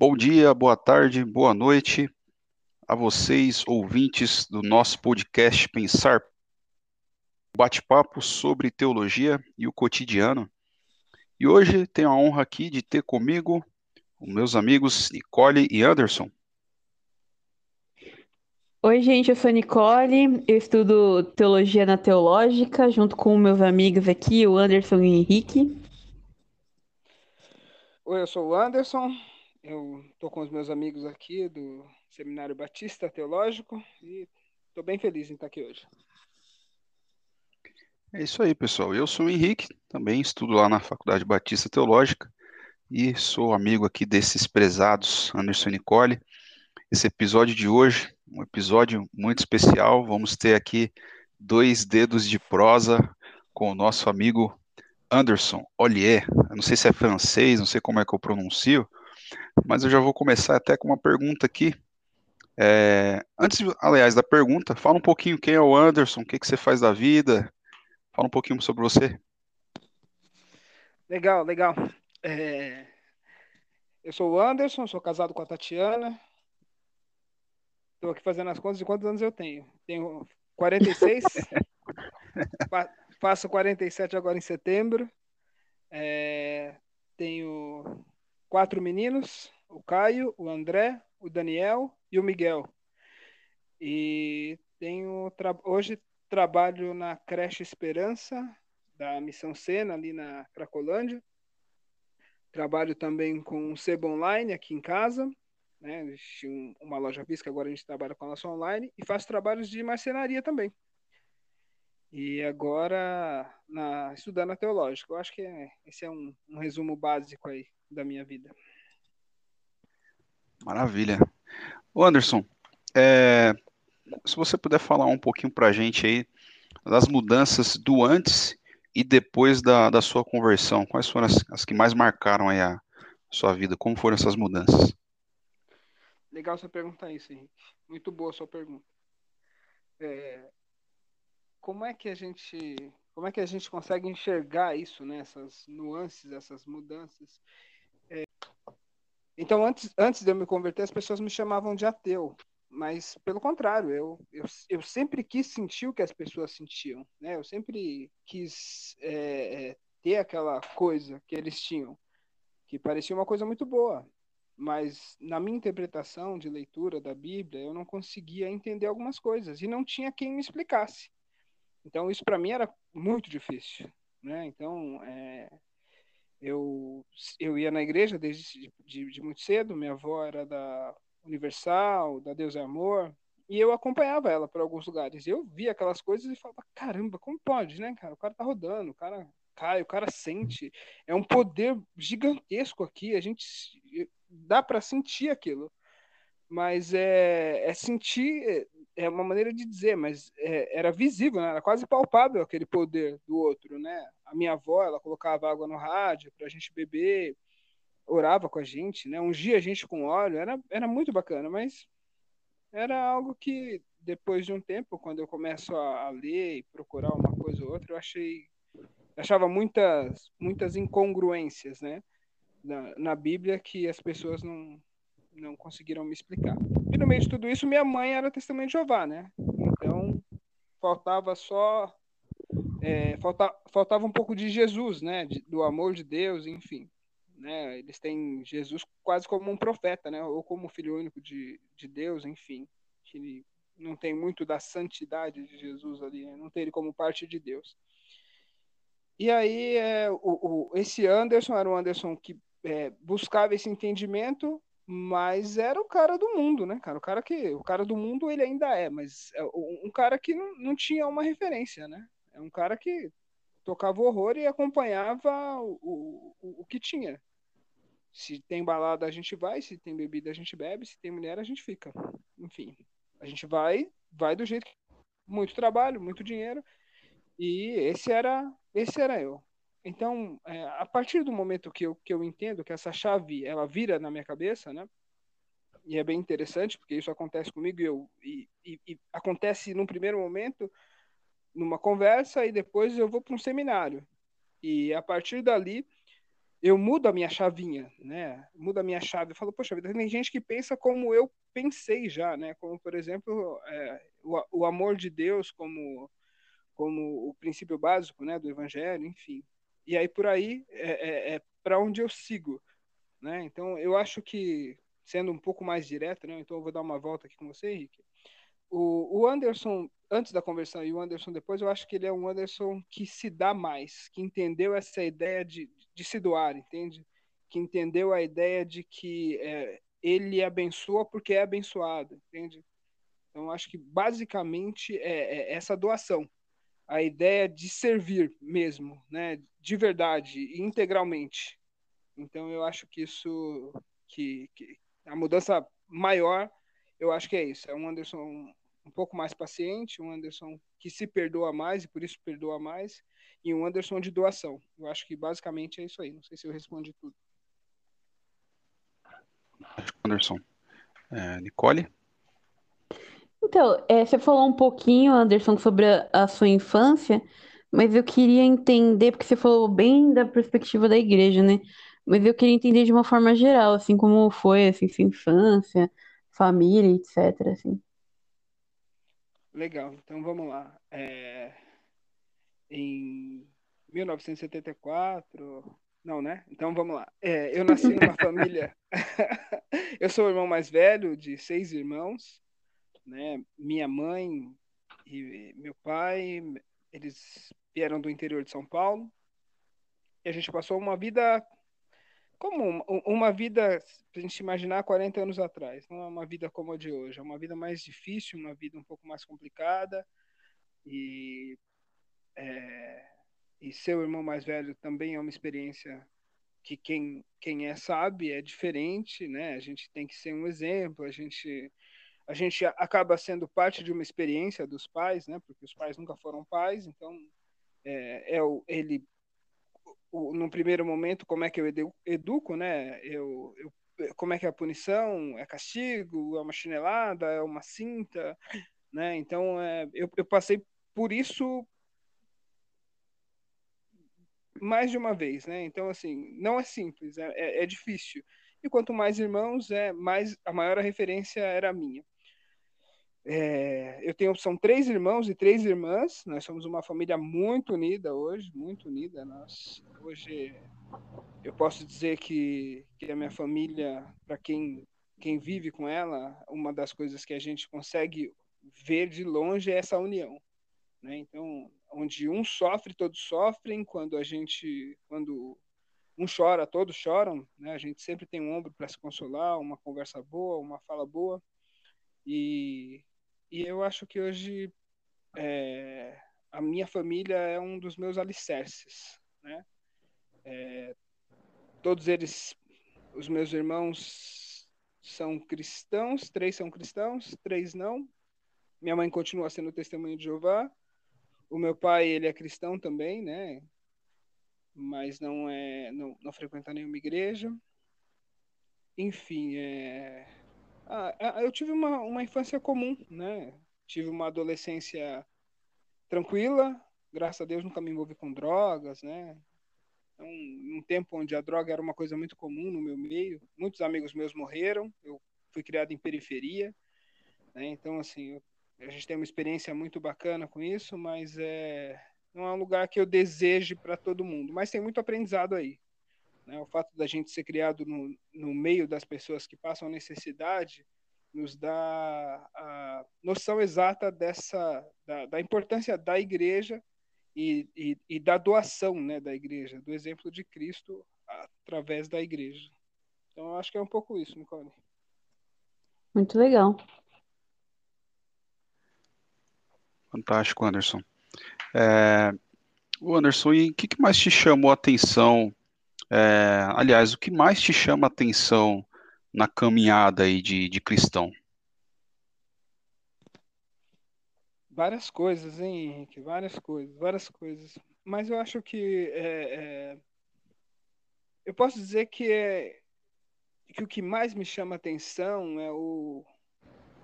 Bom dia, boa tarde, boa noite a vocês, ouvintes do nosso podcast Pensar. Bate-papo sobre teologia e o cotidiano. E hoje tenho a honra aqui de ter comigo os meus amigos Nicole e Anderson. Oi, gente, eu sou Nicole, eu estudo teologia na Teológica, junto com meus amigos aqui, o Anderson e o Henrique. Oi, eu sou o Anderson, eu estou com os meus amigos aqui do Seminário Batista Teológico e estou bem feliz em estar aqui hoje. É isso aí, pessoal. Eu sou o Henrique, também estudo lá na Faculdade Batista Teológica e sou amigo aqui desses prezados Anderson e Nicole. Esse episódio de hoje, um episódio muito especial. Vamos ter aqui dois dedos de prosa com o nosso amigo Anderson Ollier. Eu não sei se é francês, não sei como é que eu pronuncio, mas eu já vou começar até com uma pergunta aqui. É, antes, aliás, da pergunta, fala um pouquinho quem é o Anderson, o que, que você faz da vida, fala um pouquinho sobre você. Legal, legal. É, eu sou o Anderson, sou casado com a Tatiana. Estou aqui fazendo as contas de quantos anos eu tenho. Tenho 46, faço 47 agora em setembro. É, tenho quatro meninos, o Caio, o André, o Daniel e o Miguel. E tenho tra hoje trabalho na creche Esperança da Missão Sena ali na Cracolândia. Trabalho também com o Sebo Online aqui em casa, né? Existe uma loja física, agora a gente trabalha com a nossa online e faço trabalhos de marcenaria também. E agora na, estudando a teológica. Eu acho que é, esse é um, um resumo básico aí da minha vida. Maravilha. O Anderson, é, se você puder falar um pouquinho para a gente aí das mudanças do antes e depois da, da sua conversão, quais foram as, as que mais marcaram aí a sua vida? Como foram essas mudanças? Legal você perguntar isso, Henrique. Muito boa a sua pergunta. É, como é que a gente como é que a gente consegue enxergar isso, né? Essas nuances, essas mudanças? Então, antes, antes de eu me converter, as pessoas me chamavam de ateu. Mas, pelo contrário, eu, eu, eu sempre quis sentir o que as pessoas sentiam. Né? Eu sempre quis é, é, ter aquela coisa que eles tinham, que parecia uma coisa muito boa. Mas, na minha interpretação de leitura da Bíblia, eu não conseguia entender algumas coisas. E não tinha quem me explicasse. Então, isso para mim era muito difícil. Né? Então, é, eu, eu ia na igreja desde de, de, muito cedo, minha avó era da Universal, da Deus é Amor, e eu acompanhava ela para alguns lugares. Eu via aquelas coisas e falava, caramba, como pode, né, cara? O cara tá rodando, o cara cai, o cara sente. É um poder gigantesco aqui, a gente dá para sentir aquilo. Mas é, é sentir, é uma maneira de dizer, mas é, era visível, né? era quase palpável aquele poder do outro, né? A minha avó, ela colocava água no rádio para a gente beber, orava com a gente, né? Ungia a gente com óleo, era, era muito bacana, mas era algo que depois de um tempo, quando eu começo a, a ler e procurar uma coisa ou outra, eu achei, achava muitas, muitas incongruências, né? Na, na Bíblia que as pessoas não, não conseguiram me explicar. E no meio de tudo isso, minha mãe era testemunha de Jeová, né? Então, faltava só. É, falta, faltava um pouco de Jesus, né? De, do amor de Deus, enfim. Né? Eles têm Jesus quase como um profeta, né? Ou como filho único de, de Deus, enfim. Que ele não tem muito da santidade de Jesus ali, né? não tem ele como parte de Deus. E aí, é, o, o, esse Anderson era um Anderson que é, buscava esse entendimento mas era o cara do mundo, né, cara? O cara que, o cara do mundo ele ainda é, mas é um cara que não, não tinha uma referência, né? É um cara que tocava horror e acompanhava o, o, o que tinha. Se tem balada a gente vai, se tem bebida a gente bebe, se tem mulher a gente fica. Enfim, a gente vai, vai do jeito que muito trabalho, muito dinheiro. E esse era, esse era eu. Então, é, a partir do momento que eu, que eu entendo que essa chave ela vira na minha cabeça, né? E é bem interessante, porque isso acontece comigo e, eu, e, e, e acontece num primeiro momento, numa conversa, e depois eu vou para um seminário. E a partir dali, eu mudo a minha chavinha, né? Mudo a minha chave. Eu falo, poxa vida, tem gente que pensa como eu pensei já, né? Como, por exemplo, é, o, o, amor de Deus como, como o princípio básico, né? Do evangelho, enfim. E aí, por aí, é, é, é para onde eu sigo, né? Então, eu acho que, sendo um pouco mais direto, né? Então, eu vou dar uma volta aqui com você, Henrique. O, o Anderson antes da conversão e o Anderson depois, eu acho que ele é um Anderson que se dá mais, que entendeu essa ideia de, de se doar, entende? Que entendeu a ideia de que é, ele abençoa porque é abençoado, entende? Então, acho que basicamente é, é essa doação, a ideia de servir mesmo, né? De verdade, integralmente. Então, eu acho que isso, que, que a mudança maior, eu acho que é isso. É um Anderson um pouco mais paciente, um Anderson que se perdoa mais e por isso perdoa mais, e um Anderson de doação. Eu acho que basicamente é isso aí. Não sei se eu respondi tudo. Anderson. É, Nicole? Então, é, você falou um pouquinho, Anderson, sobre a, a, sua infância, mas eu queria entender, porque você falou bem da perspectiva da igreja, né? Mas eu queria entender de uma forma geral, assim, como foi, assim, sua infância, família, etc, assim. Legal, então vamos lá. É, em 1974, não, né? Então vamos lá. É, eu nasci numa família. eu sou o irmão mais velho de seis irmãos, né? Minha mãe e meu pai, eles vieram do interior de São Paulo. E a gente passou uma vida como uma vida, para a gente imaginar 40 anos atrás, não é uma vida como a de hoje, é uma vida mais difícil, uma vida um pouco mais complicada, e, é, e seu irmão mais velho também é uma experiência que quem, quem é sabe, é diferente, né? A gente tem que ser um exemplo, a gente, a gente acaba sendo parte de uma experiência dos pais, né? Porque os pais nunca foram pais, então é, é o, ele o, no primeiro momento, como é que eu educo, né? Eu, eu, como é que é a punição? É castigo? É uma chinelada? É uma cinta? Né? Então, é, eu, eu passei por isso mais de uma vez, né? Então, assim, não é simples, é, é, é difícil. E quanto mais irmãos, é mais a maior referência era a minha. É, eu tenho são três irmãos e três irmãs. Nós somos uma família muito unida hoje, muito unida. Nós hoje eu posso dizer que, que a minha família, para quem quem vive com ela, uma das coisas que a gente consegue ver de longe é essa união, né? Então, onde um sofre, todos sofrem. Quando a gente, quando um chora, todos choram, né? A gente sempre tem um ombro para se consolar, uma conversa boa, uma fala boa. E e eu acho que hoje é, a minha família é um dos meus alicerces, né? É, todos eles, os meus irmãos são cristãos, três são cristãos, três não. Minha mãe continua sendo testemunha de Jeová. O meu pai, ele é cristão também, né? Mas não é, não, não frequenta nenhuma igreja. Enfim, é, ah, ah, eu tive uma, uma infância comum, né? Tive uma adolescência tranquila, graças a Deus nunca me envolvi com drogas, né? Então, um tempo onde a droga era uma coisa muito comum no meu meio, muitos amigos meus morreram, eu fui criado em periferia, né? Então, assim, eu, a gente tem uma experiência muito bacana com isso, mas é, não é um lugar que eu deseje para todo mundo, mas tem muito aprendizado aí, né? O fato da gente ser criado no, no meio das pessoas que passam necessidade nos dá a noção exata dessa da, da importância da igreja e, e, e, da doação né, da igreja, do exemplo de Cristo através da igreja. Então, eu acho que é um pouco isso, Nicole. Muito legal. Fantástico, Anderson. É, o Anderson, e o que, que mais te chamou a atenção é, aliás, o que mais te chama atenção na caminhada aí de, de cristão? Várias coisas, hein, Henrique? Várias coisas, várias coisas. Mas eu acho que é, é... eu posso dizer que é que o que mais me chama atenção é o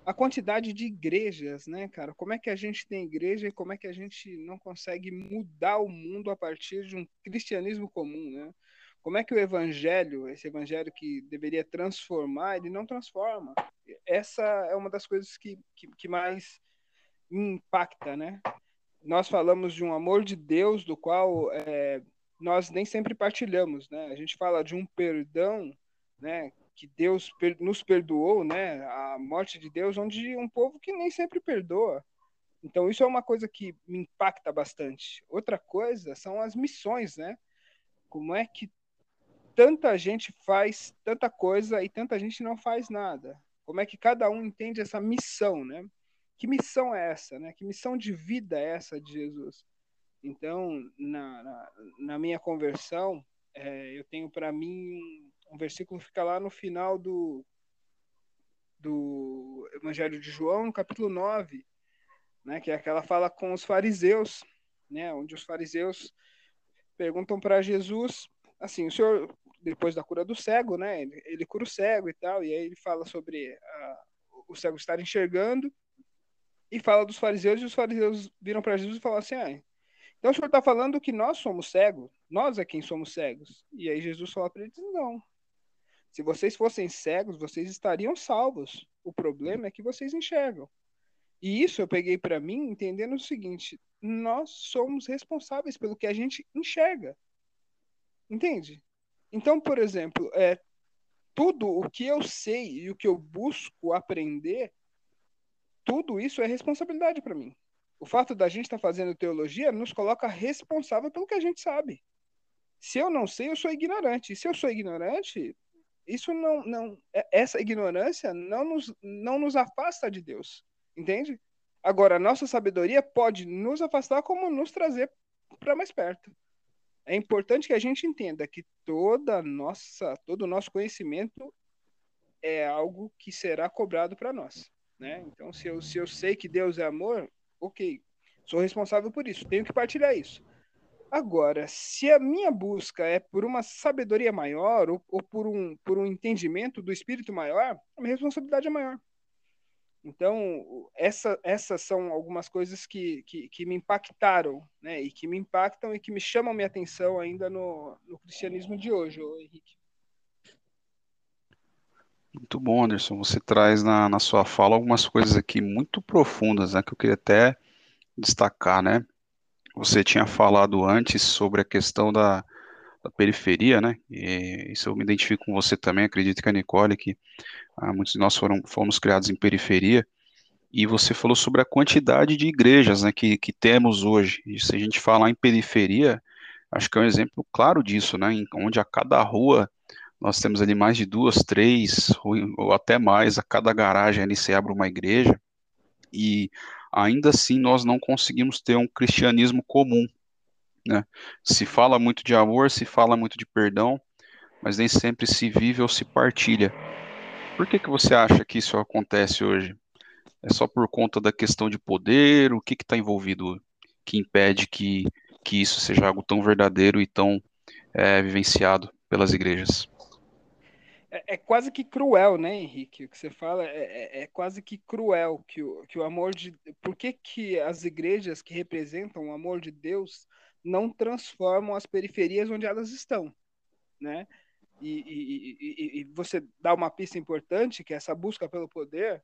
a quantidade de igrejas, né, cara? Como é que a gente tem igreja e como é que a gente não consegue mudar o mundo a partir de um cristianismo comum, né? Como é que o evangelho, esse evangelho que deveria transformar, ele não transforma? Essa é uma das coisas que, que, que mais impacta, né? Nós falamos de um amor de Deus do qual é, nós nem sempre partilhamos, né? A gente fala de um perdão, né? Que Deus nos perdoou, né? A morte de Deus, onde um povo que nem sempre perdoa. Então isso é uma coisa que me impacta bastante. Outra coisa são as missões, né? Como é que tanta gente faz tanta coisa e tanta gente não faz nada? Como é que cada um entende essa missão, né? Que missão é essa, né? Que missão de vida é essa de Jesus? Então, na, na, na minha conversão, é, eu tenho para mim um, versículo que fica lá no final do, do Evangelho de João, no capítulo 9, né, que é aquela fala com os fariseus, né, onde os fariseus perguntam para Jesus, assim, o senhor, depois da cura do cego, né, ele, ele cura o cego e tal, e aí ele fala sobre a, o cego estar enxergando, e fala dos fariseus, e os fariseus viram para Jesus e falaram assim, ah, então o senhor está falando que nós somos cegos? Nós é quem somos cegos. E aí Jesus fala para eles: não. Se vocês fossem cegos, vocês estariam salvos. O problema é que vocês enxergam. E isso eu peguei para mim entendendo o seguinte: nós somos responsáveis pelo que a gente enxerga. Entende? Então, por exemplo, é, tudo o que eu sei e o que eu busco aprender, tudo isso é responsabilidade para mim o fato da gente estar tá fazendo teologia nos coloca responsável pelo que a gente sabe. Se eu não sei, eu sou ignorante. E se eu sou ignorante, isso não, não é, essa ignorância não nos, não nos afasta de Deus, entende? Agora, a nossa sabedoria pode nos afastar como nos trazer para mais perto. É importante que a gente entenda que toda nossa, todo o nosso conhecimento é algo que será cobrado para nós, né? Então, se eu, se eu sei que Deus é amor, ok, sou responsável por isso, tenho que partilhar isso. Agora, se a minha busca é por uma sabedoria maior ou, ou por, um, por um entendimento do espírito maior, a minha responsabilidade é maior. Então, essa, essas são algumas coisas que, que, que, me impactaram, né? E que me impactam e que me chamam minha atenção ainda no, no cristianismo de hoje, Henrique. Muito bom, Anderson. Você traz na, na sua fala algumas coisas aqui muito profundas, né, que eu queria até destacar, né? Você tinha falado antes sobre a questão da, da periferia, né? E isso eu me identifico com você também, acredito que a Nicole, que ah, muitos de nós foram, fomos criados em periferia, e você falou sobre a quantidade de igrejas né, que, que temos hoje. E se a gente falar em periferia, acho que é um exemplo claro disso, né? Onde a cada rua nós temos ali mais de duas, três, ou, ou até mais, a cada garagem ali se abre uma igreja, e ainda assim nós não conseguimos ter um cristianismo comum. Né? Se fala muito de amor, se fala muito de perdão, mas nem sempre se vive ou se partilha. Por que, que você acha que isso acontece hoje? É só por conta da questão de poder? O que está envolvido que impede que, que isso seja algo tão verdadeiro e tão é, vivenciado pelas igrejas? é, é, quase que cruel, né, Henrique? O que você fala é, é, é, quase que cruel que o, que o amor de. Por que, que as igrejas que representam o amor de Deus não transformam as periferias onde elas estão, né? E, e, e, e você dá uma pista importante, que é essa busca pelo poder,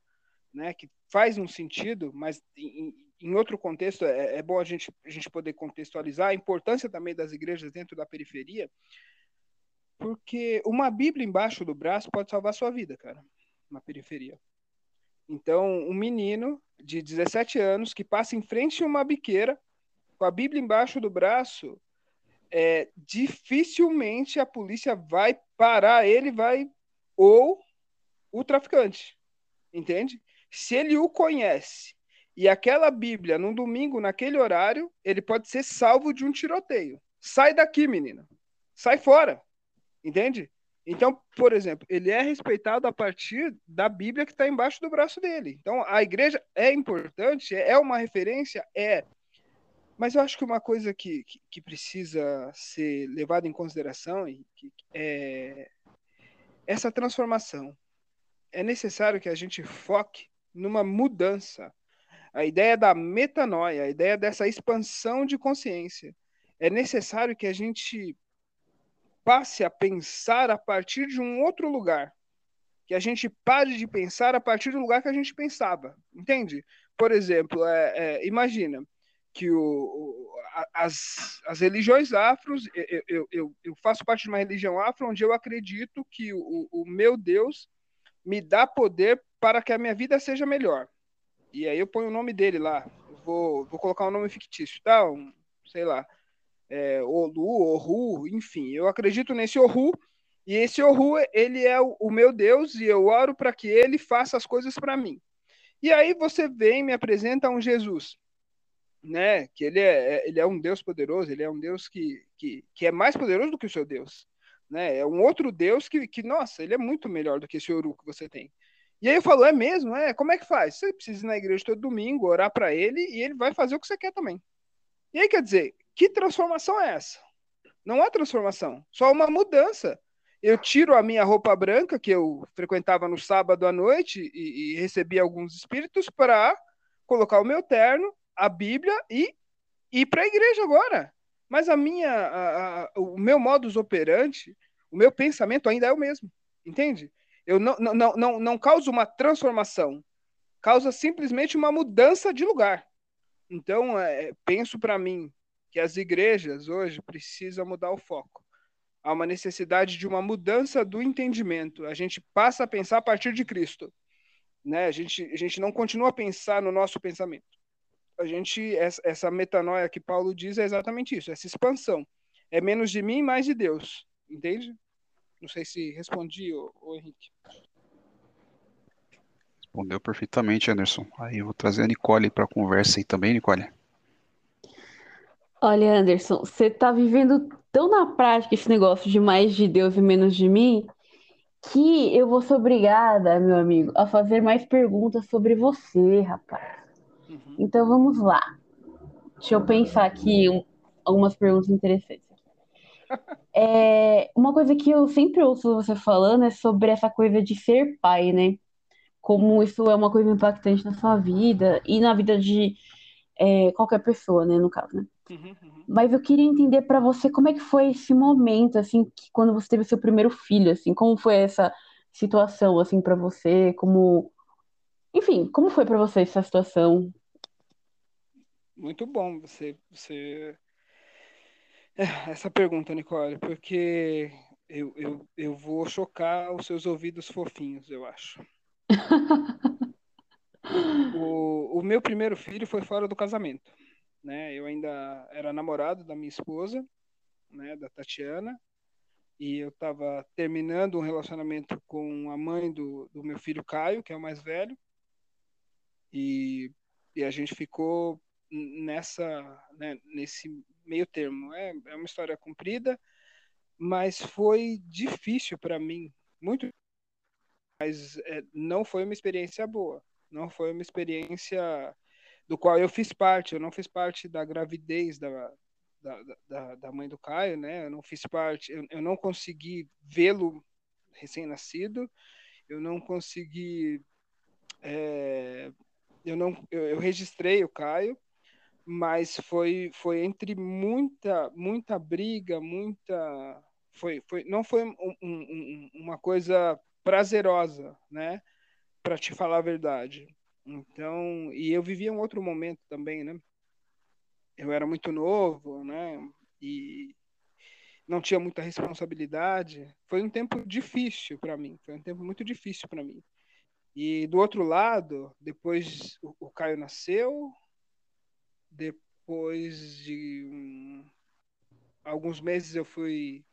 né, que faz um sentido, mas em, em outro contexto é, é, bom a gente, a gente poder contextualizar a importância também das igrejas dentro da periferia, porque uma Bíblia embaixo do braço pode salvar sua vida, cara, na periferia. Então, um menino de 17 anos que passa em frente a uma biqueira com a Bíblia embaixo do braço, é, dificilmente a polícia vai parar ele, vai ou o traficante, entende? Se ele o conhece e aquela Bíblia num domingo naquele horário, ele pode ser salvo de um tiroteio. Sai daqui, menina. Sai fora. Entende? Então, por exemplo, ele é respeitado a partir da Bíblia que está embaixo do braço dele. Então, a igreja é importante, é uma referência, é. Mas eu acho que uma coisa que, que, que precisa ser levada em consideração é essa transformação. É necessário que a gente foque numa mudança. A ideia da metanoia, a ideia dessa expansão de consciência. É necessário que a gente passe a pensar a partir de um outro lugar. Que a gente pare de pensar a partir do lugar que a gente pensava. Entende? Por exemplo, é, é, imagina que o, as, as religiões afros, eu, eu, eu, eu, faço parte de uma religião afro onde eu acredito que o, o meu Deus me dá poder para que a minha vida seja melhor. E aí eu ponho o nome dele lá. Vou, vou colocar um nome fictício, tá? Um, sei lá. É, Olu, Oru, enfim. Eu acredito nesse Oru. E esse Oru, ele é o, o meu Deus e eu oro para que ele faça as coisas para mim. E aí você vem e me apresenta um Jesus né? Que ele é, é, ele é um Deus poderoso, ele é um Deus que, que, que é mais poderoso do que o seu Deus, né? É um outro Deus que, que, nossa, ele é muito melhor do que esse ouro que você tem. E aí eu falo, é mesmo? É, como é que faz? Você precisa ir na igreja todo domingo, orar para ele e ele vai fazer o que você quer também. E aí quer dizer, que transformação é essa? Não há transformação, só uma mudança. Eu tiro a minha roupa branca, que eu frequentava no sábado à noite e, e recebia alguns espíritos, para colocar o meu terno a Bíblia e ir para a igreja agora. Mas a minha, a, a, o meu modus operandi, o meu pensamento ainda é o mesmo, entende? Eu não, não, não, não, não causo uma transformação, causa simplesmente uma mudança de lugar. Então, é, penso para mim que as igrejas hoje precisam mudar o foco. Há uma necessidade de uma mudança do entendimento. A gente passa a pensar a partir de Cristo. Né? A, gente, a gente não continua a pensar no nosso pensamento a gente essa metanoia que Paulo diz é exatamente isso, essa expansão. É menos de mim, mais de Deus. Entende? Não sei se respondi, ô, ô Henrique. Respondeu perfeitamente, Anderson. Aí eu vou trazer a Nicole para a conversa aí também, Nicole. Olha, Anderson, você está vivendo tão na prática esse negócio de mais de Deus e menos de mim, que eu vou ser obrigada, meu amigo, a fazer mais perguntas sobre você, rapaz. Uhum. Então vamos lá. Deixa eu pensar aqui um, algumas perguntas interessantes. É, uma coisa que eu sempre ouço você falando é sobre essa coisa de ser pai, né? Como isso é uma coisa impactante na sua vida e na vida de é, qualquer pessoa, né? No caso, né? Uhum, uhum. Mas eu queria entender para você como é que foi esse momento, assim, que quando você teve seu primeiro filho, assim, como foi essa situação, assim, para você, como, enfim, como foi para você essa situação? Muito bom você, você... É, essa pergunta, Nicole, porque eu, eu, eu vou chocar os seus ouvidos fofinhos, eu acho. o, o meu primeiro filho foi fora do casamento. Né? Eu ainda era namorado da minha esposa, né, da Tatiana, e eu estava terminando um relacionamento com a mãe do, do meu filho Caio, que é o mais velho, e, e a gente ficou nessa, né, nesse meio termo. É, é uma história comprida, mas foi difícil para mim, muito, mas é, não foi uma experiência boa, não foi uma experiência do qual eu fiz parte. Eu não fiz parte da gravidez da, da, da, da mãe do Caio, né? Eu não fiz parte, eu, eu não consegui vê-lo recém-nascido, eu não consegui é, eu não eu, eu, registrei o Caio mas foi foi entre muita muita briga muita foi foi não foi um, um, uma coisa prazerosa né para te falar a verdade. Então e eu vivia um outro momento também né. Eu era muito novo né e não tinha muita responsabilidade. Foi um tempo difícil para mim foi um tempo muito difícil para mim. E do outro lado depois o, o Caio nasceu depois de um, alguns meses eu fui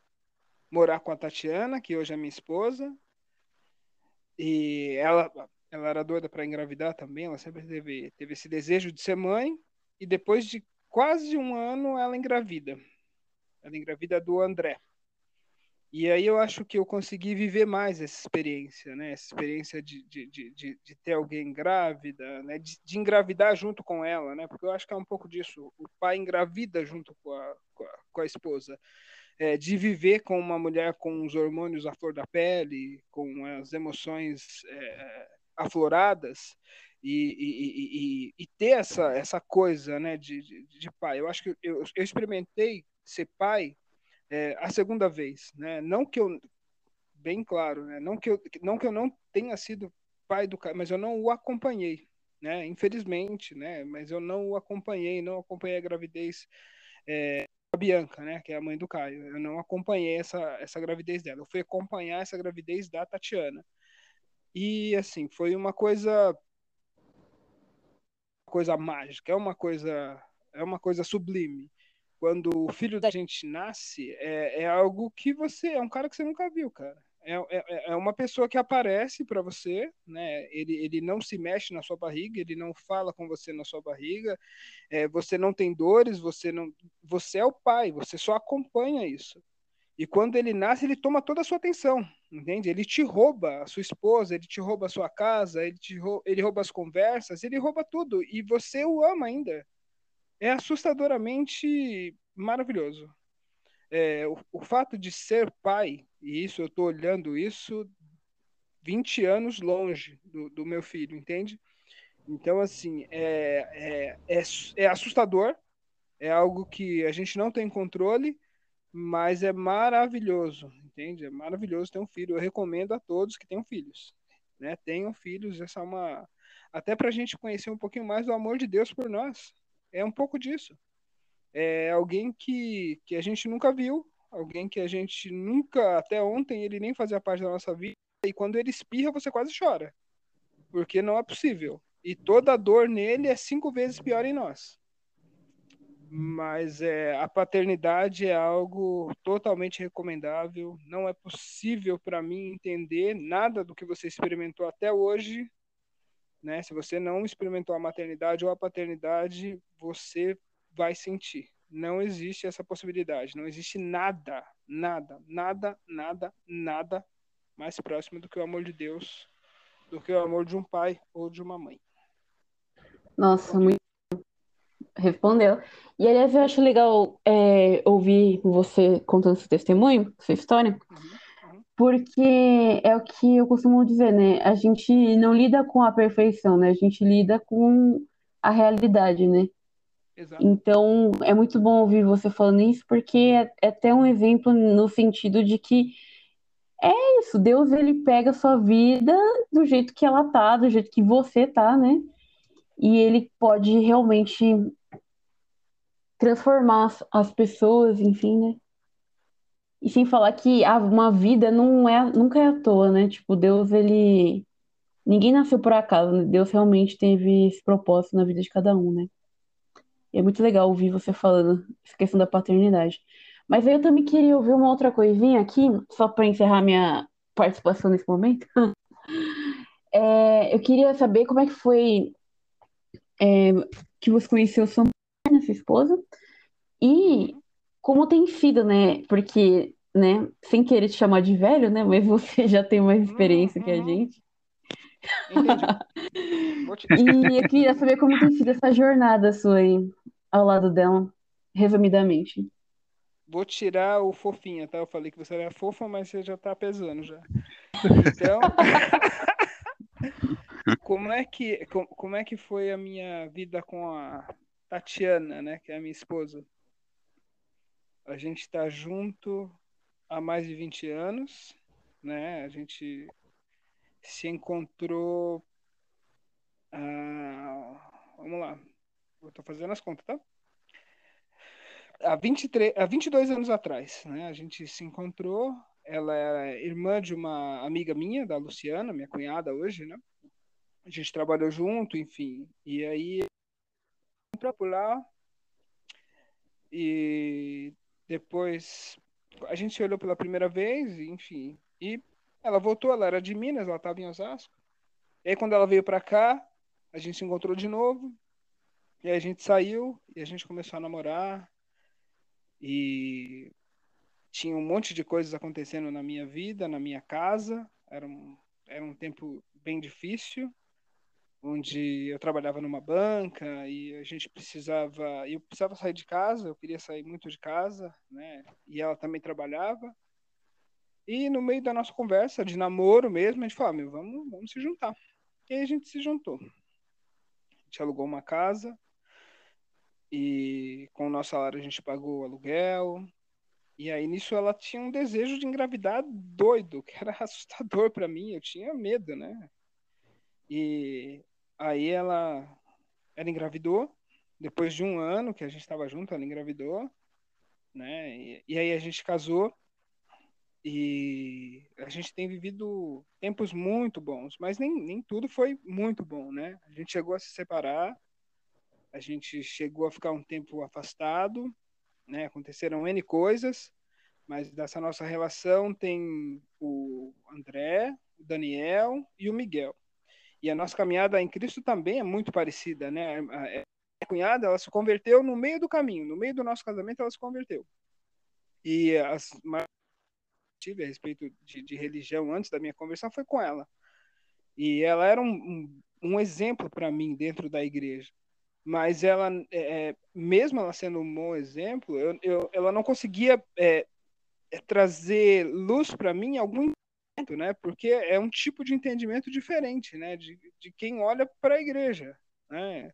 morar com a Tatiana, que hoje é minha esposa. E ela, ela era doida para engravidar também, ela sempre teve, teve esse desejo de ser mãe. E depois de quase um ano, ela engravida. Ela engravida do André. E aí eu acho que eu consegui viver mais essa experiência, né? Essa experiência de, de, de, de ter alguém grávida, né? De, de, engravidar junto com ela, né? Porque eu acho que é um pouco disso. O pai engravida junto com a, com a, com a esposa. É, de viver com uma mulher com os hormônios à flor da pele, com as emoções é, afloradas, e, e, e, e, ter essa, essa coisa né, de, de, de pai. Eu acho que eu, eu experimentei ser pai é, a segunda vez, né? Não que eu bem claro, né? Não que eu não que eu não tenha sido pai do Caio, mas eu não o acompanhei, né? Infelizmente, né? Mas eu não o acompanhei, não acompanhei a gravidez é, Bianca, né? Que é a mãe do Caio. Eu não acompanhei essa essa gravidez dela. Eu fui acompanhar essa gravidez da Tatiana. E assim, foi uma coisa coisa mágica, é uma coisa é uma coisa sublime. Quando o filho da gente nasce, é, é algo que você é um cara que você nunca viu, cara. É, é, é uma pessoa que aparece para você, né? Ele, ele não se mexe na sua barriga, ele não fala com você na sua barriga, é, você não tem dores, você não, você é o pai, você só acompanha isso. E quando ele nasce, ele toma toda a sua atenção, entende? Ele te rouba a sua esposa, ele te rouba a sua casa, ele, te rouba, ele rouba as conversas, ele rouba tudo. E você o ama ainda. É assustadoramente maravilhoso. É, o, o, fato de ser pai, e isso eu estou olhando isso 20 anos longe do, do, meu filho, entende? Então, assim, é, é, é, é assustador, é algo que a gente não tem controle, mas é maravilhoso, entende? É maravilhoso ter um filho. Eu recomendo a todos que tenham filhos, né? Tenham filhos, essa é uma até para a gente conhecer um pouquinho mais do amor de Deus por nós. É um pouco disso. É alguém que, que a gente nunca viu, alguém que a gente nunca, até ontem, ele nem fazia parte da nossa vida, e quando ele espirra, você quase chora. Porque não é possível. E toda dor nele é cinco vezes pior em nós mas é, a paternidade é algo totalmente recomendável. Não é possível para mim entender nada do que você experimentou até hoje. Né? Se você não experimentou a maternidade ou a paternidade, você vai sentir. Não existe essa possibilidade. Não existe nada, nada, nada, nada, nada mais próximo do que o amor de Deus, do que o amor de um pai ou de uma mãe. Nossa, muito respondeu. E aliás, eu acho legal é, ouvir você contando seu testemunho, sua história, uhum. Porque é o que eu costumo dizer, né? A gente não lida com a perfeição, né? A gente lida com a realidade, né? Exato. Então, é muito bom ouvir você falando isso, porque é, é até um exemplo no sentido de que é isso, Deus ele pega a sua vida do jeito que ela tá, do jeito que você tá, né? E ele pode realmente transformar as, as pessoas, enfim, né? E sem falar que ah, uma vida não é, nunca é à toa, né? Tipo, Deus, ele. Ninguém nasceu por acaso, né? Deus realmente teve esse propósito na vida de cada um, né? E é muito legal ouvir você falando essa questão da paternidade. Mas aí eu também queria ouvir uma outra coisinha aqui, só para encerrar minha participação nesse momento. É, eu queria saber como é que foi é, que você conheceu sua né, sua esposa, e como tem sido, né? Porque, né, sem querer te chamar de velho, né? Mas você já tem mais experiência que a uhum. gente. e eu queria saber como tem sido essa jornada sua aí, ao lado dela, resumidamente. Vou tirar o fofinha, tá? Eu falei que você era fofa, mas você já tá pesando já. Então, como é que como é que foi a minha vida com a Tatiana, né, que é a minha esposa. A gente está junto há mais de 20 anos, né? A gente se encontrou. Ah, vamos lá, eu estou fazendo as contas, tá? Há, 23, há 22 anos atrás, né? A gente se encontrou. Ela é irmã de uma amiga minha, da Luciana, minha cunhada hoje, né? A gente trabalhou junto, enfim. E aí para pular. E depois a gente se olhou pela primeira vez, enfim. E ela voltou, ela era de Minas, ela estava em Osasco. E aí quando ela veio para cá, a gente se encontrou de novo. E aí a gente saiu e a gente começou a namorar. E tinha um monte de coisas acontecendo na minha vida, na minha casa. Era um, era um tempo bem difícil onde eu trabalhava numa banca e a gente precisava, eu precisava sair de casa, eu queria sair muito de casa, né? E ela também trabalhava. E no meio da nossa conversa de namoro mesmo, a gente falou, ah, meu, vamos, vamos se juntar. E aí a gente se juntou. A gente alugou uma casa e com o nosso salário a gente pagou o aluguel E aí nisso ela tinha um desejo de engravidar doido, que era assustador para mim, eu tinha medo, né? E aí ela ela engravidou, depois de um ano que a gente estava junto, ela engravidou, né? E, e aí a gente casou e a gente tem vivido tempos muito bons, mas nem, nem tudo foi muito bom, né? A gente chegou a se separar, a gente chegou a ficar um tempo afastado, né? Aconteceram N coisas, mas dessa nossa relação tem o André, o Daniel e o Miguel. E a nossa caminhada em Cristo também é muito parecida, né? A cunhada, ela se converteu no meio do caminho, no meio do nosso casamento ela se converteu. E as tive a respeito de, de, religião antes da minha conversão foi com ela. E ela era um, um, um exemplo para mim dentro da igreja mas ela, é, é, mesmo ela sendo um bom exemplo, eu, eu, ela não conseguia é, trazer luz para mim algum né? Porque é um tipo de entendimento diferente, né? De, de quem olha para a igreja, né?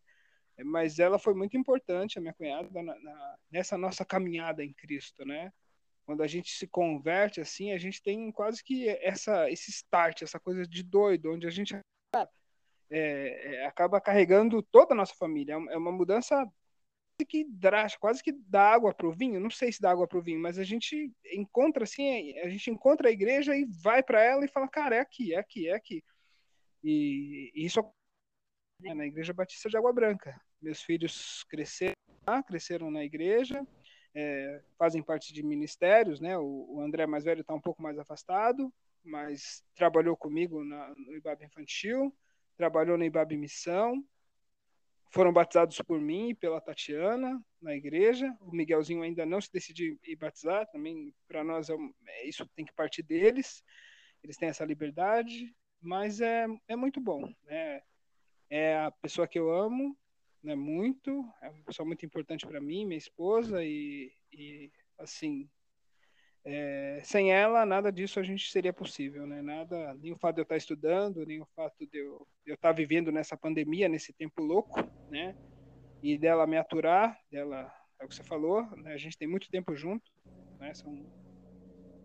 Mas ela foi muito importante, a minha cunhada, na, na, nessa nossa caminhada em Cristo, né? Quando a gente se converte assim, a gente tem quase que essa esse start, essa coisa de doido, onde a gente é, é, acaba carregando toda a nossa família. É, é uma mudança quase que drástica, quase que dá água para o vinho. Não sei se dá água para o vinho, mas a gente encontra assim, a gente encontra a igreja e vai para ela e fala, cara, é aqui, é aqui, é aqui. E, e isso é na Igreja Batista de Água Branca. Meus filhos cresceram lá, cresceram na igreja, é, fazem parte de ministérios, né? O, o André mais velho está um pouco mais afastado, mas trabalhou comigo na, no IBAB Infantil trabalhou na Ibabe Missão, foram batizados por mim e pela Tatiana na igreja. O Miguelzinho ainda não se decidiu ir batizar, também para nós é, é, isso tem que partir deles. Eles têm essa liberdade, mas é, é muito bom. Né? É a pessoa que eu amo, né, muito, é uma pessoa muito importante para mim, minha esposa, e, e assim, é, sem ela, nada disso a gente seria possível, né? Nada, nem o fato de eu estar estudando, nem o fato de eu, de eu estar vivendo nessa pandemia, nesse tempo louco, né? E dela me aturar, dela, é o que você falou, né? a gente tem muito tempo junto, né? São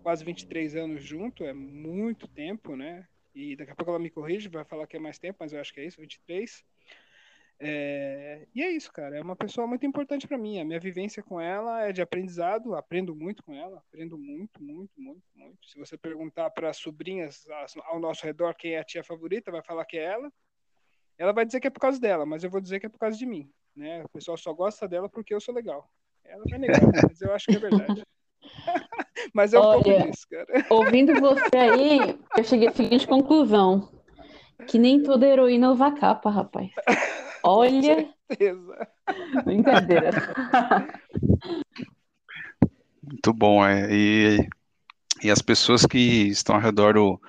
quase 23 anos junto, é muito tempo, né? E daqui a pouco ela me corrige, vai falar que é mais tempo, mas eu acho que é isso, 23. É, e é isso, cara. É uma pessoa muito importante para mim. A minha vivência com ela é de aprendizado. Aprendo muito com ela. Aprendo muito, muito, muito, muito. Se você perguntar para sobrinhas ao nosso redor quem é a tia favorita, vai falar que é ela. Ela vai dizer que é por causa dela, mas eu vou dizer que é por causa de mim. Né? O pessoal só gosta dela porque eu sou legal. Ela vai negar, mas eu acho que é verdade. mas é um Olha, pouco disso, cara. Ouvindo você aí, eu cheguei à seguinte conclusão: que nem toda heroína usa capa, rapaz. Olha. Com certeza. Brincadeira. Muito bom, é. E, e as pessoas que estão ao redor do,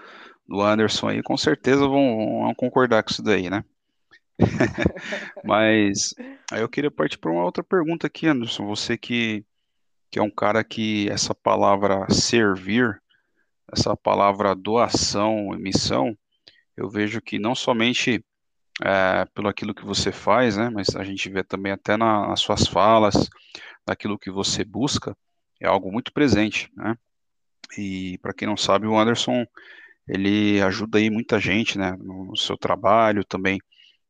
do Anderson aí, com certeza vão, vão concordar com isso daí, né? Mas aí eu queria partir para uma outra pergunta aqui, Anderson. Você que, que é um cara que essa palavra servir, essa palavra doação, missão, eu vejo que não somente é, pelo aquilo que você faz, né? Mas a gente vê também até na, nas suas falas, naquilo que você busca, é algo muito presente, né? E para quem não sabe, o Anderson ele ajuda aí muita gente, né? No, no seu trabalho também,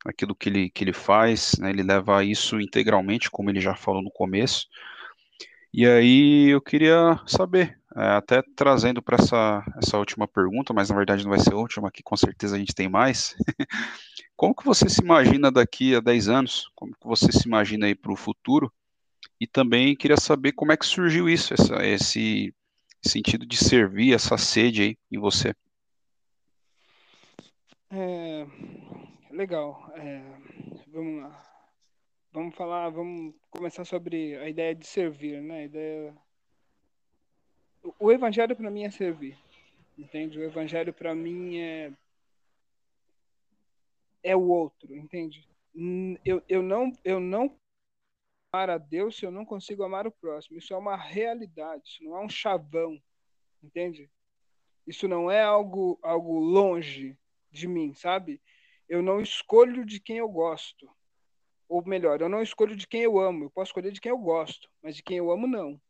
aquilo que ele que ele faz, né? Ele leva isso integralmente, como ele já falou no começo. E aí eu queria saber, é, até trazendo para essa, essa última pergunta, mas na verdade não vai ser a última, que com certeza a gente tem mais. Como que você se imagina daqui a 10 anos? Como que você se imagina aí para o futuro? E também queria saber como é que surgiu isso, essa, esse sentido de servir, essa sede aí em você. É, legal. É, vamos lá vamos falar, vamos começar sobre a ideia de servir, né? A ideia... O evangelho para mim é servir, entende? O evangelho para mim é é o outro, entende? Eu, eu não eu não amar a Deus se eu não consigo amar o próximo. Isso é uma realidade, isso não é um chavão, entende? Isso não é algo algo longe de mim, sabe? Eu não escolho de quem eu gosto ou melhor, eu não escolho de quem eu amo, eu posso escolher de quem eu gosto, mas de quem eu amo não.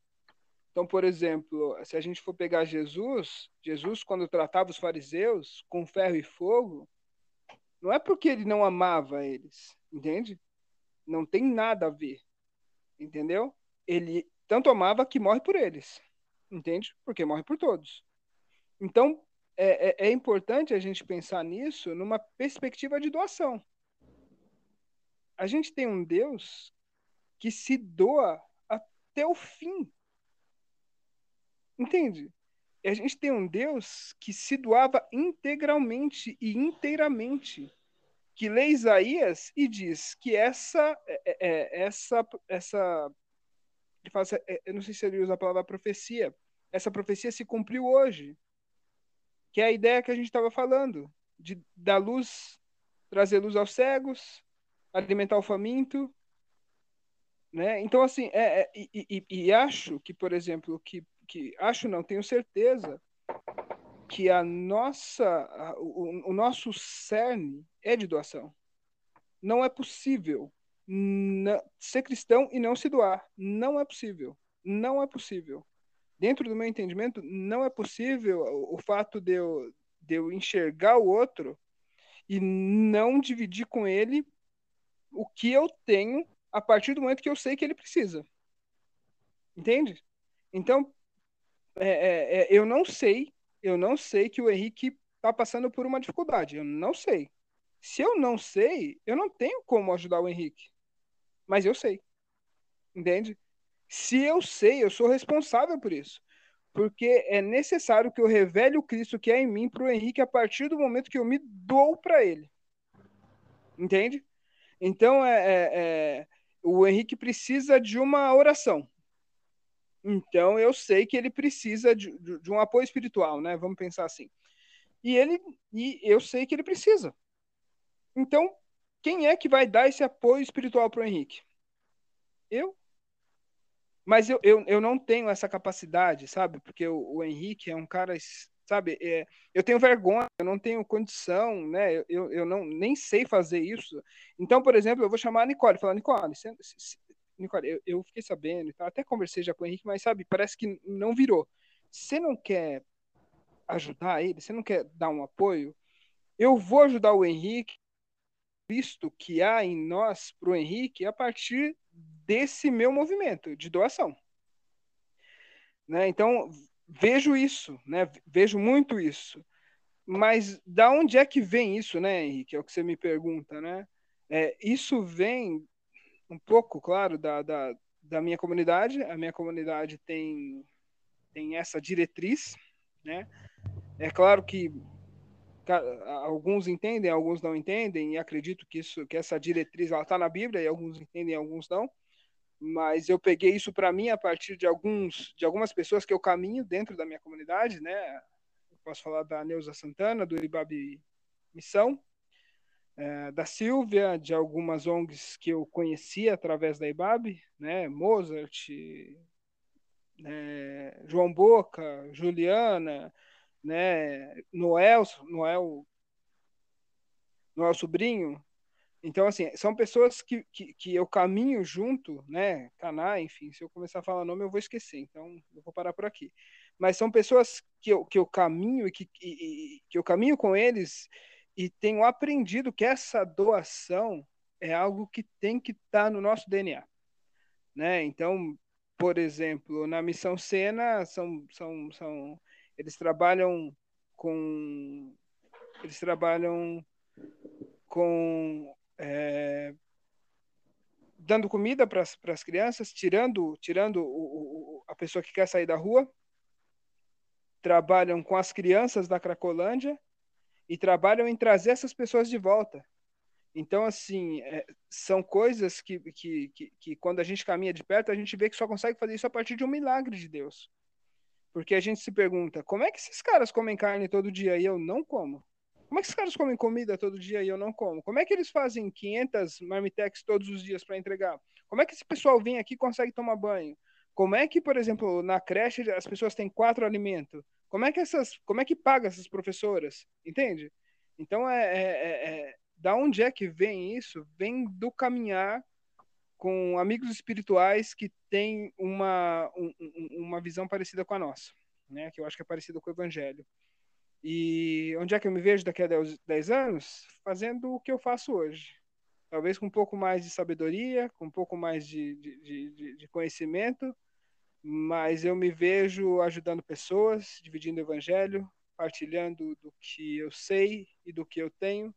Então, por exemplo, se a gente for pegar Jesus, Jesus, quando tratava os fariseus com ferro e fogo, não é porque ele não amava eles, entende? Não tem nada a ver, entendeu? Ele tanto amava que morre por eles, entende? Porque morre por todos. Então, é, é, é importante a gente pensar nisso numa perspectiva de doação. A gente tem um Deus que se doa até o fim. Entende? A gente tem um Deus que se doava integralmente e inteiramente, que lê Isaías e diz que essa é, é, é essa essa eu não sei se ele usa a palavra profecia, essa profecia se cumpriu hoje, que é a ideia que a gente estava falando, de dar luz, trazer luz aos cegos, alimentar o faminto, né? Então assim, é, é e, e, e, acho que, por exemplo, que, que acho não, tenho certeza que a nossa, o, o nosso cerne é de doação. Não é possível ser cristão e não se doar. Não é possível. Não é possível dentro do meu entendimento, não é possível o, o fato de eu, de eu enxergar o outro e não dividir com ele o que eu tenho a partir do momento que eu sei que ele precisa. Entende? Então, é, é, é eu não sei, eu não sei que o Henrique está passando por uma dificuldade. Eu não sei. Se eu não sei, eu não tenho como ajudar o Henrique. Mas eu sei. Entende? Se eu sei, eu sou responsável por isso. Porque é necessário que eu revele o Cristo que é em mim para o Henrique a partir do momento que eu me dou para ele. Entende? Então, é, é, é, o Henrique precisa de uma oração. Então, eu sei que ele precisa de, de, de um apoio espiritual, né? Vamos pensar assim. E ele e eu sei que ele precisa. Então, quem é que vai dar esse apoio espiritual para o Henrique? Eu mas eu, eu, eu não tenho essa capacidade, sabe? Porque o, o Henrique é um cara, sabe? É, eu tenho vergonha, eu não tenho condição, né? Eu, eu não, nem sei fazer isso. Então, por exemplo, eu vou chamar a Nicole, falar, Nicole, você, Nicole eu, eu fiquei sabendo, até conversei já com o Henrique, mas sabe, parece que não virou. Você não quer ajudar ele, você não quer dar um apoio, eu vou ajudar o Henrique, visto que há em nós para o Henrique a partir desse meu movimento de doação. Né? Então, vejo isso, né? vejo muito isso. Mas da onde é que vem isso, né, Henrique? É o que você me pergunta, né? É, isso vem um pouco, claro, da, da, da minha comunidade. A minha comunidade tem, tem essa diretriz, né? É claro que alguns entendem, alguns não entendem, e acredito que isso, que essa diretriz ela está na Bíblia, e alguns entendem, alguns não mas eu peguei isso para mim a partir de alguns de algumas pessoas que eu caminho dentro da minha comunidade, né? Eu posso falar da Neuza Santana, do Ibabe Missão, é, da Silvia, de algumas ONGs que eu conhecia através da Ibabe, né? Mozart, né? João Boca, Juliana, né? Noel, Noel, Noel Sobrinho, então, assim, são pessoas que, que, que, eu caminho junto, né? Caná, enfim, se eu começar a falar nome, eu vou esquecer, então eu vou parar por aqui. Mas são pessoas que eu, que eu caminho e que, e, que eu caminho com eles e tenho aprendido que essa doação é algo que tem que estar tá no nosso DNA. Né? Então, por exemplo, na Missão Sena, são, são, são, eles trabalham com. Eles trabalham com é, dando comida para as crianças, tirando, tirando o, o, a pessoa que quer sair da rua, trabalham com as crianças da Cracolândia e trabalham em trazer essas pessoas de volta. Então, assim, é, são coisas que, que, que, que, quando a gente caminha de perto, a gente vê que só consegue fazer isso a partir de um milagre de Deus. Porque a gente se pergunta, como é que esses caras comem carne todo dia e eu não como? Como é que os caras comem comida todo dia e eu não como? Como é que eles fazem 500 marmitex todos os dias para entregar? Como é que esse pessoal vem aqui e consegue tomar banho? Como é que, por exemplo, na creche as pessoas têm quatro alimentos? Como é que essas, como é que paga essas professoras? Entende? Então é, é, é, é da onde é que vem isso? Vem do caminhar com amigos espirituais que têm uma, um, uma visão parecida com a nossa, né? Que eu acho que é parecida com o Evangelho. E onde é que eu me vejo daqui a 10 anos? Fazendo o que eu faço hoje. Talvez com um pouco mais de sabedoria, com um pouco mais de, de, de, de conhecimento, mas eu me vejo ajudando pessoas, dividindo o evangelho, partilhando do que eu sei e do que eu tenho,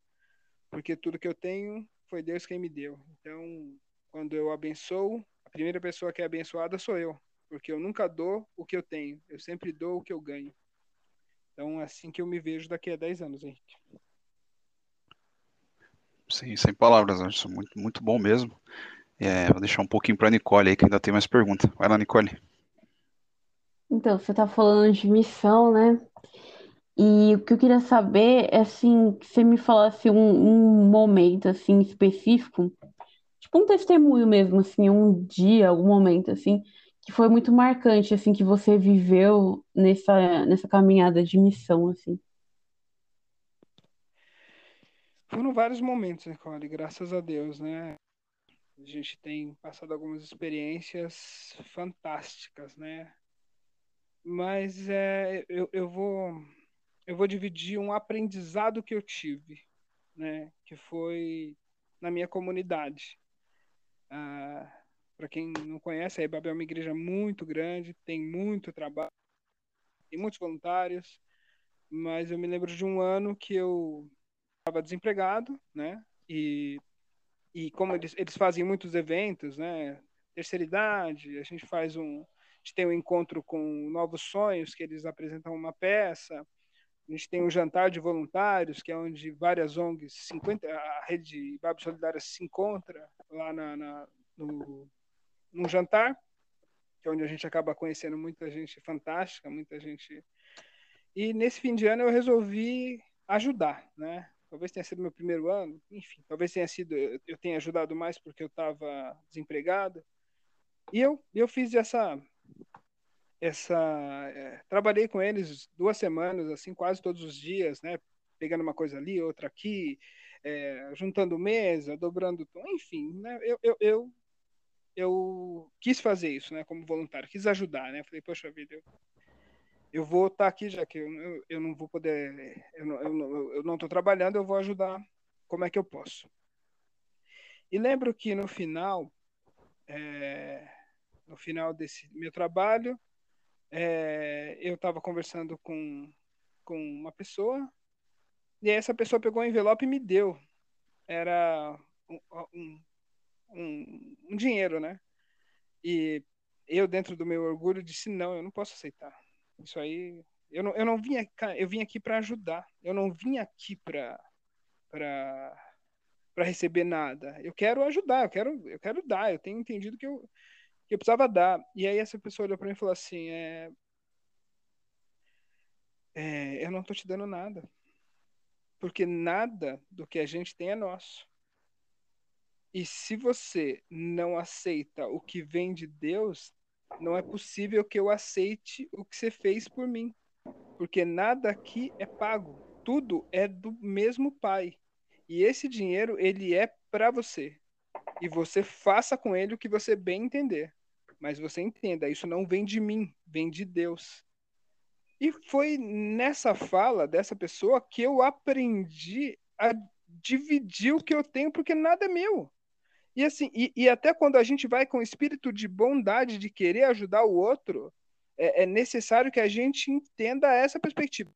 porque tudo que eu tenho foi Deus quem me deu. Então, quando eu abençoo, a primeira pessoa que é abençoada sou eu, porque eu nunca dou o que eu tenho, eu sempre dou o que eu ganho. Então, é assim que eu me vejo daqui a 10 anos, Henrique. Sim, sem palavras, Anderson. Muito, muito bom mesmo. É, vou deixar um pouquinho para a Nicole aí, que ainda tem mais pergunta. Vai lá, Nicole. Então, você está falando de missão, né? E o que eu queria saber é, assim, que você me falasse um, um momento, assim, específico, tipo um testemunho mesmo, assim, um dia, algum momento, assim, que foi muito marcante, assim, que você viveu nessa, nessa caminhada de missão, assim. Foram vários momentos, Nicole, graças a Deus, né? A gente tem passado algumas experiências fantásticas, né? Mas é, eu, eu vou eu vou dividir um aprendizado que eu tive, né? Que foi na minha comunidade. Ah, Para quem não conhece, a Ibabel é uma igreja muito grande, tem muito trabalho, tem muitos voluntários, mas eu me lembro de um ano que eu estava desempregado, né? E, e como eles, eles fazem muitos eventos, né? Terceira idade, a gente faz um. Gente tem um encontro com Novos Sonhos, que eles apresentam uma peça. A gente tem um jantar de voluntários, que é onde várias ONGs, 50, a rede Bab Solidária se encontra lá na, na, no, jantar, que é onde a gente acaba conhecendo muita gente fantástica, muita gente. E nesse fim de ano eu resolvi ajudar, né? talvez tenha sido meu primeiro ano, enfim, talvez tenha sido, eu tenha ajudado mais porque eu estava desempregado. E eu, eu fiz essa, essa, é, trabalhei com eles duas semanas, assim, quase todos os dias, né, pegando uma coisa ali, outra aqui, é, juntando mesa, dobrando, enfim, né, eu, eu, eu, eu quis fazer isso, né, como voluntário, quis ajudar, né, falei, poxa vida, eu eu vou estar tá aqui, já que eu, eu não vou poder, eu não, eu não estou trabalhando, eu vou ajudar como é que eu posso. E lembro que no final, é, no final desse meu trabalho, é, eu estava conversando com, com uma pessoa, e essa pessoa pegou um envelope e me deu. Era um, um, um, um dinheiro, né? E eu, dentro do meu orgulho, disse: não, eu não posso aceitar isso aí. Eu não, eu não vim aqui, eu vim aqui para ajudar. Eu não vim aqui para para receber nada. Eu quero ajudar, eu quero, eu quero dar. Eu tenho entendido que eu, eu precisava dar. E aí essa pessoa olhou para mim e falou assim: é, é, eu não estou te dando nada. Porque nada do que a gente tem é nosso. E se você não aceita o que vem de Deus, não é possível que eu aceite o que você fez por mim, porque nada aqui é pago, tudo é do mesmo Pai. E esse dinheiro ele é para você. E você faça com ele o que você bem entender. Mas você entenda, isso não vem de mim, vem de Deus. E foi nessa fala dessa pessoa que eu aprendi a dividir o que eu tenho, porque nada é meu. E assim, e, e, até quando a gente vai com espírito de bondade, de querer ajudar o outro, é, é necessário que a gente entenda essa perspectiva.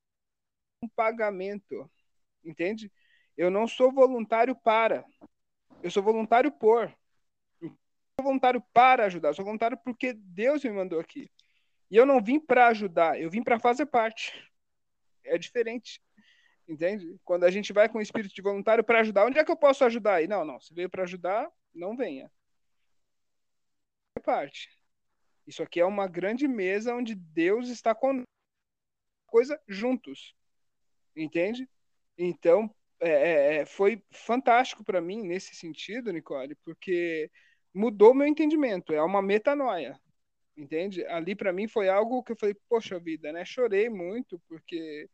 Um pagamento, entende? Eu não sou voluntário para, eu sou voluntário por. Eu sou voluntário para ajudar, eu sou voluntário porque Deus me mandou aqui. E eu não vim para ajudar, eu vim para fazer parte. É diferente. Entende? Quando a gente vai com o espírito de voluntário para ajudar, onde é que eu posso ajudar? aí? não, não, você veio para ajudar, não venha. Parte. Isso aqui é uma grande mesa onde Deus está com coisa juntos. Entende? Então, é, é, é foi fantástico para mim nesse sentido, Nicole, porque mudou meu entendimento. É uma metanoia. Entende? Ali para mim foi algo que eu falei, poxa vida, né? Chorei muito, porque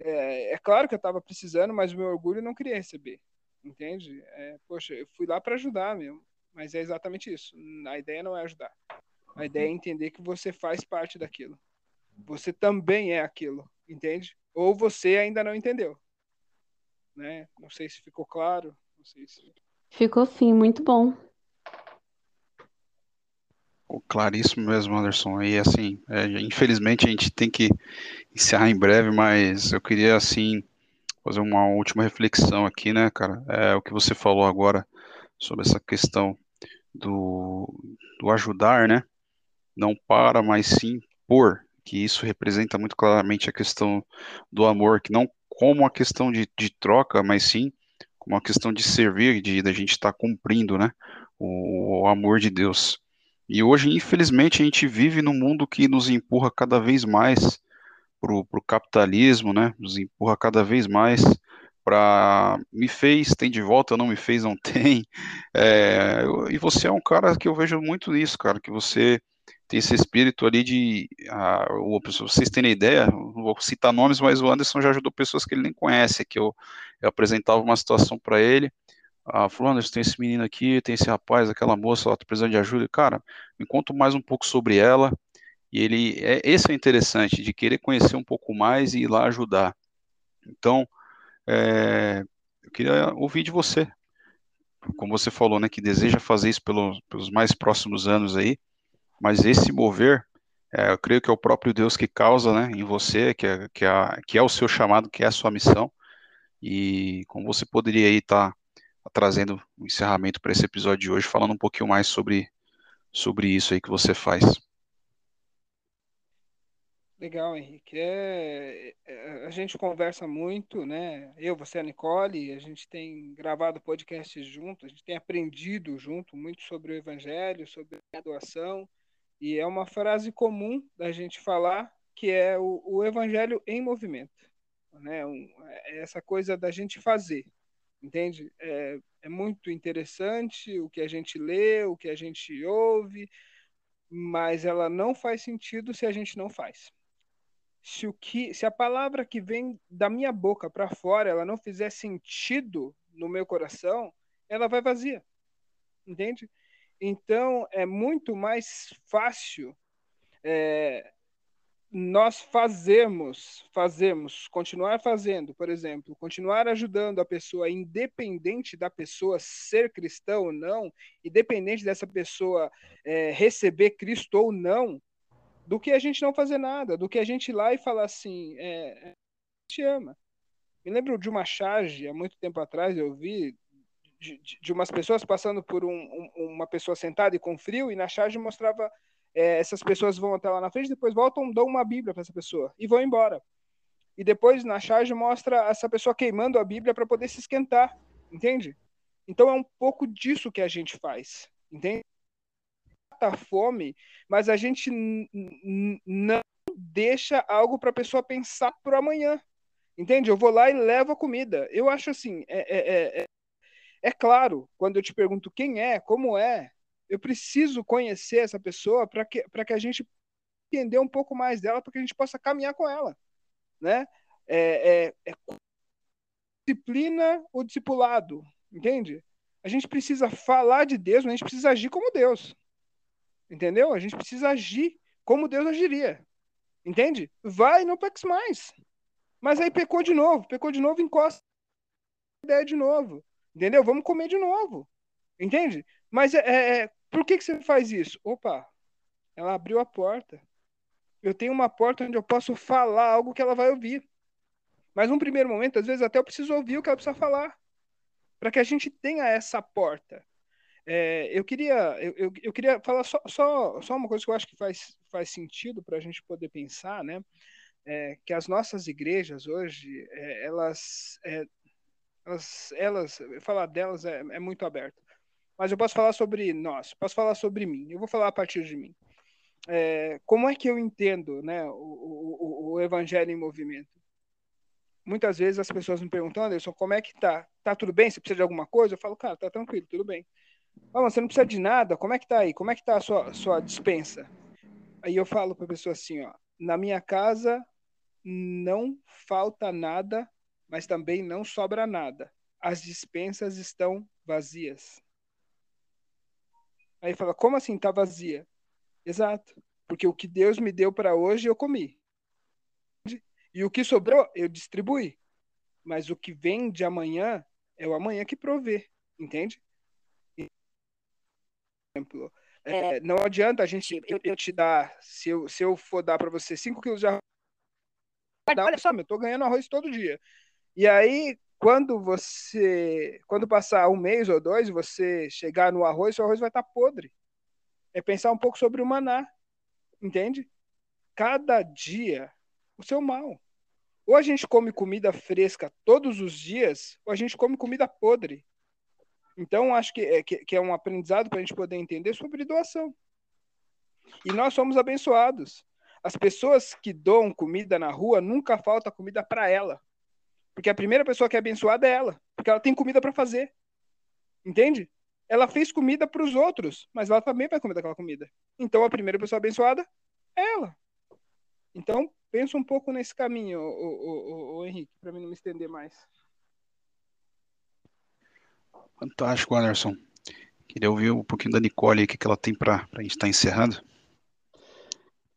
é, é claro que eu estava precisando, mas o meu orgulho não queria receber entende? É, poxa, eu fui lá para ajudar mesmo, Mas é exatamente isso. A ideia não é ajudar. A ideia é entender que você faz parte daquilo. Você também é aquilo, entende? Ou você ainda não entendeu. Né? Não sei se ficou claro. Não sei se... Ficou sim, muito bom. Claríssimo mesmo, Anderson. E assim, é, infelizmente a gente tem que encerrar em breve, mas eu queria assim fazer uma última reflexão aqui, né, cara? É o que você falou agora sobre essa questão do, do ajudar, né? Não para, mas sim por, que isso representa muito claramente a questão do amor, que não como uma questão de, de troca, mas sim como uma questão de servir, de a gente estar tá cumprindo, né? O, o amor de Deus. E hoje, infelizmente, a gente vive num mundo que nos empurra cada vez mais para o capitalismo, né? Nos empurra cada vez mais para me fez, tem de volta, não me fez, não tem. É, e você é um cara que eu vejo muito nisso, cara, que você tem esse espírito ali de. Uh, vocês terem ideia, não vou citar nomes, mas o Anderson já ajudou pessoas que ele nem conhece, que eu, eu apresentava uma situação para ele ah, falou, Anderson, tem esse menino aqui, tem esse rapaz, aquela moça, ela tá precisando de ajuda. Cara, me conta mais um pouco sobre ela. E ele, é, esse é interessante, de querer conhecer um pouco mais e ir lá ajudar. Então, é, eu queria ouvir de você. Como você falou, né, que deseja fazer isso pelo, pelos mais próximos anos aí, mas esse mover, é, eu creio que é o próprio Deus que causa, né, em você, que é, que é, que é o seu chamado, que é a sua missão. E como você poderia aí estar tá trazendo o um encerramento para esse episódio de hoje, falando um pouquinho mais sobre, sobre isso aí que você faz. Legal, Henrique. É, é, a gente conversa muito, né? Eu, você, a Nicole, a gente tem gravado podcasts junto, a gente tem aprendido junto muito sobre o Evangelho, sobre a doação, e é uma frase comum da gente falar que é o, o Evangelho em movimento, né? Um, é essa coisa da gente fazer, entende? É, é muito interessante o que a gente lê, o que a gente ouve, mas ela não faz sentido se a gente não faz. Se, o que, se a palavra que vem da minha boca para fora ela não fizer sentido no meu coração, ela vai vazia. Entende? Então é muito mais fácil é, nós fazemos, fazemos, continuar fazendo, por exemplo, continuar ajudando a pessoa, independente da pessoa ser cristã ou não, independente dessa pessoa é, receber Cristo ou não, do que a gente não fazer nada, do que a gente ir lá e falar assim, é, te ama. Me lembro de uma charge, há muito tempo atrás, eu vi de, de, umas pessoas passando por um, um, uma pessoa sentada e com frio, e na charge mostrava é, essas pessoas vão até lá na frente, depois voltam, dão uma Bíblia para essa pessoa e vão embora. E depois na charge mostra essa pessoa queimando a Bíblia para poder se esquentar, entende? Então é um pouco disso que a gente faz, entende? Tá fome, mas a gente não deixa algo para a pessoa pensar para amanhã, entende? Eu vou lá e levo a comida. Eu acho assim, é, é, é, é claro, quando eu te pergunto quem é, como é, eu preciso conhecer essa pessoa para que, que a gente entender um pouco mais dela, para que a gente possa caminhar com ela, né? É, é, é disciplina ou discipulado, entende? A gente precisa falar de Deus, mas a gente precisa agir como Deus, entendeu? A gente precisa agir como Deus agiria, entende? Vai, não peques mais. Mas aí pecou de novo, pecou de novo, encosta ideia de novo, entendeu? Vamos comer de novo, entende? Mas é, é, é por que, que você faz isso? Opa, ela abriu a porta. Eu tenho uma porta onde eu posso falar algo que ela vai ouvir. Mas num primeiro momento, às vezes até eu preciso ouvir o que ela precisa falar. Para que a gente tenha essa porta. É, eu, queria, eu, eu, eu, queria falar só, só, só uma coisa que eu acho que faz, faz sentido para a gente poder pensar, né? É, que as nossas igrejas hoje, é, elas, é, elas, elas, falar delas é, é muito aberto mas eu posso falar sobre nós, posso falar sobre mim. Eu vou falar a partir de mim. É, como é que eu entendo né, o, o, o, evangelho em movimento? Muitas vezes as pessoas me perguntam, Anderson, como é que tá? Tá tudo bem? Você precisa de alguma coisa? Eu falo, cara, tá tranquilo, tudo bem. Ah, você não precisa de nada? Como é que tá aí? Como é que tá a sua, sua dispensa? Aí eu falo para a pessoa assim, ó, na minha casa não falta nada, mas também não sobra nada. As dispensas estão vazias. Aí fala, como assim está vazia? Exato, porque o que Deus me deu para hoje eu comi. E o que sobrou eu distribuí. Mas o que vem de amanhã é o amanhã que provê, entende? Exemplo, é, não adianta a gente eu, eu, te dar, se eu, se eu for dar para você 5 quilos de arroz, olha só, eu tô ganhando arroz todo dia. E aí, quando você, quando passar um mês ou dois, você chegar no arroz, o arroz vai estar tá podre. É pensar um pouco sobre o maná, entende? Cada dia o seu mal. Ou a gente come comida fresca todos os dias, ou a gente come comida podre. Então, acho que é, que é um aprendizado para a gente poder entender sobre doação. E nós somos abençoados. As pessoas que doam comida na rua nunca falta comida para ela. Porque a primeira pessoa que é abençoada é ela, porque ela tem comida para fazer. Entende? Ela fez comida para os outros, mas ela também vai comer daquela comida. Então a primeira pessoa abençoada é ela. Então, pensa um pouco nesse caminho, o, o, o, o Henrique, para mim não me estender mais. Fantástico, Anderson. Queria ouvir um pouquinho da Nicole, o que, que ela tem para a gente estar tá encerrando.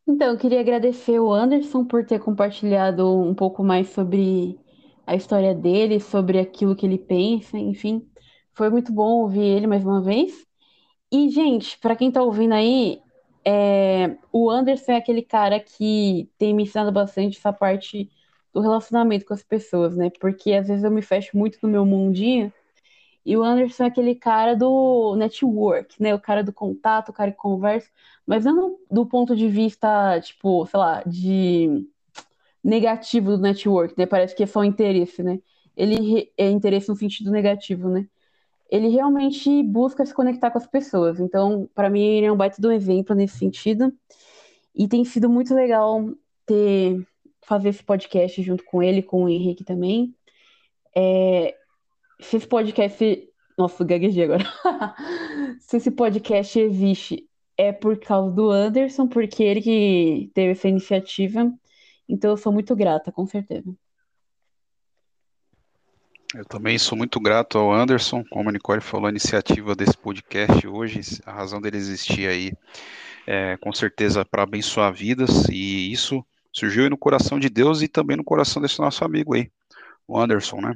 Então, eu queria agradecer o Anderson por ter compartilhado um pouco mais sobre a história dele, sobre aquilo que ele pensa, enfim. Foi muito bom ouvir ele mais uma vez. E, gente, para quem tá ouvindo aí, é... o Anderson é aquele cara que tem me ensinado bastante essa parte do relacionamento com as pessoas, né? Porque às vezes eu me fecho muito no meu mundinho e o Anderson é aquele cara do network, né? O cara do contato, o cara que conversa, mas não do ponto de vista, tipo, sei lá, de negativo do network, né? Parece que é só interesse, né? Ele é interesse no sentido negativo, né? Ele realmente busca se conectar com as pessoas. Então, para mim, ele é um baita do exemplo nesse sentido. E tem sido muito legal ter fazer esse podcast junto com ele, com o Henrique também. É, se esse podcast. Nossa, gaguejei agora. se esse podcast existe, é por causa do Anderson, porque ele que teve essa iniciativa. Então eu sou muito grata, com certeza. Eu também sou muito grato ao Anderson, como a Nicole falou, a iniciativa desse podcast hoje, a razão dele existir aí, é, com certeza para abençoar vidas, e isso surgiu no coração de Deus e também no coração desse nosso amigo aí, o Anderson, né?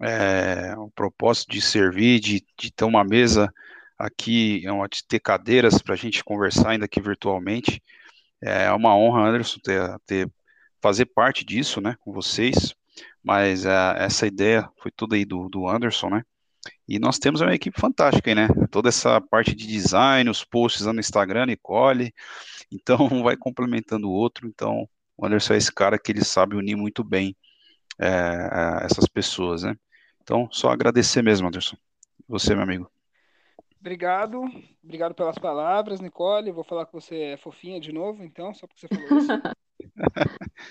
é, o propósito de servir, de, de ter uma mesa aqui, é de ter cadeiras para a gente conversar ainda aqui virtualmente. É uma honra, Anderson, ter, ter fazer parte disso, né, com vocês. Mas é, essa ideia foi tudo aí do, do Anderson, né? E nós temos uma equipe fantástica aí, né? Toda essa parte de design, os posts lá no Instagram, Nicole. Então, um vai complementando o outro. Então, o Anderson é esse cara que ele sabe unir muito bem é, essas pessoas, né? Então, só agradecer mesmo, Anderson. Você, meu amigo. Obrigado, obrigado pelas palavras, Nicole. Vou falar que você é fofinha de novo, então, só porque você falou isso.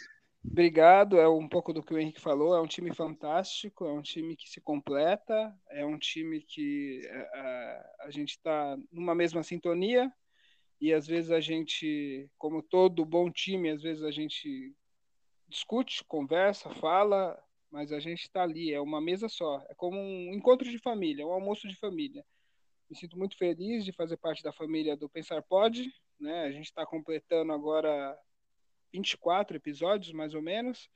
Obrigado, é um pouco do que o Henrique falou. É um time fantástico, é um time que se completa, é um time que a, é, a, a gente está numa mesma sintonia e às vezes a gente, como todo bom time, às vezes a gente discute, conversa, fala, mas a gente está ali, é uma mesa só, é como um encontro de família, um almoço de família. Me sinto muito feliz de fazer parte da família do Pensar Pod, né? A gente está completando agora 24 episódios, mais ou menos,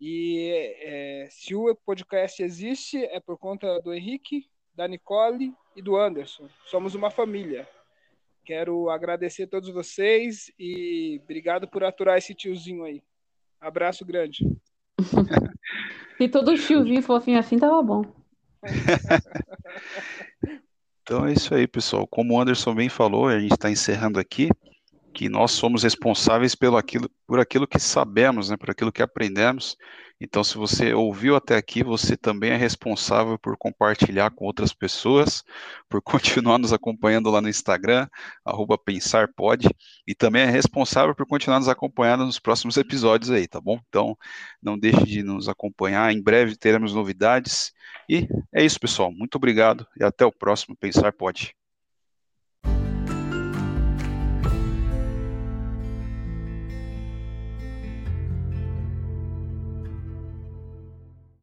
e é, se o podcast existe é por conta do Henrique, da Nicole e do Anderson. Somos uma família. Quero agradecer a todos vocês e obrigado por aturar esse tiozinho aí. Abraço grande. Se todo tiozinho fosse assim, tava bom. então é isso aí, pessoal. Como o Anderson bem falou, a gente está encerrando aqui que nós somos responsáveis pelo aquilo, por aquilo que sabemos, né, por aquilo que aprendemos. Então, se você ouviu até aqui, você também é responsável por compartilhar com outras pessoas, por continuar nos acompanhando lá no Instagram, pensarpod, e também é responsável por continuar nos acompanhando nos próximos episódios aí, tá bom? Então, não deixe de nos acompanhar, em breve teremos novidades. E é isso, pessoal. Muito obrigado e até o próximo Pensar Pode.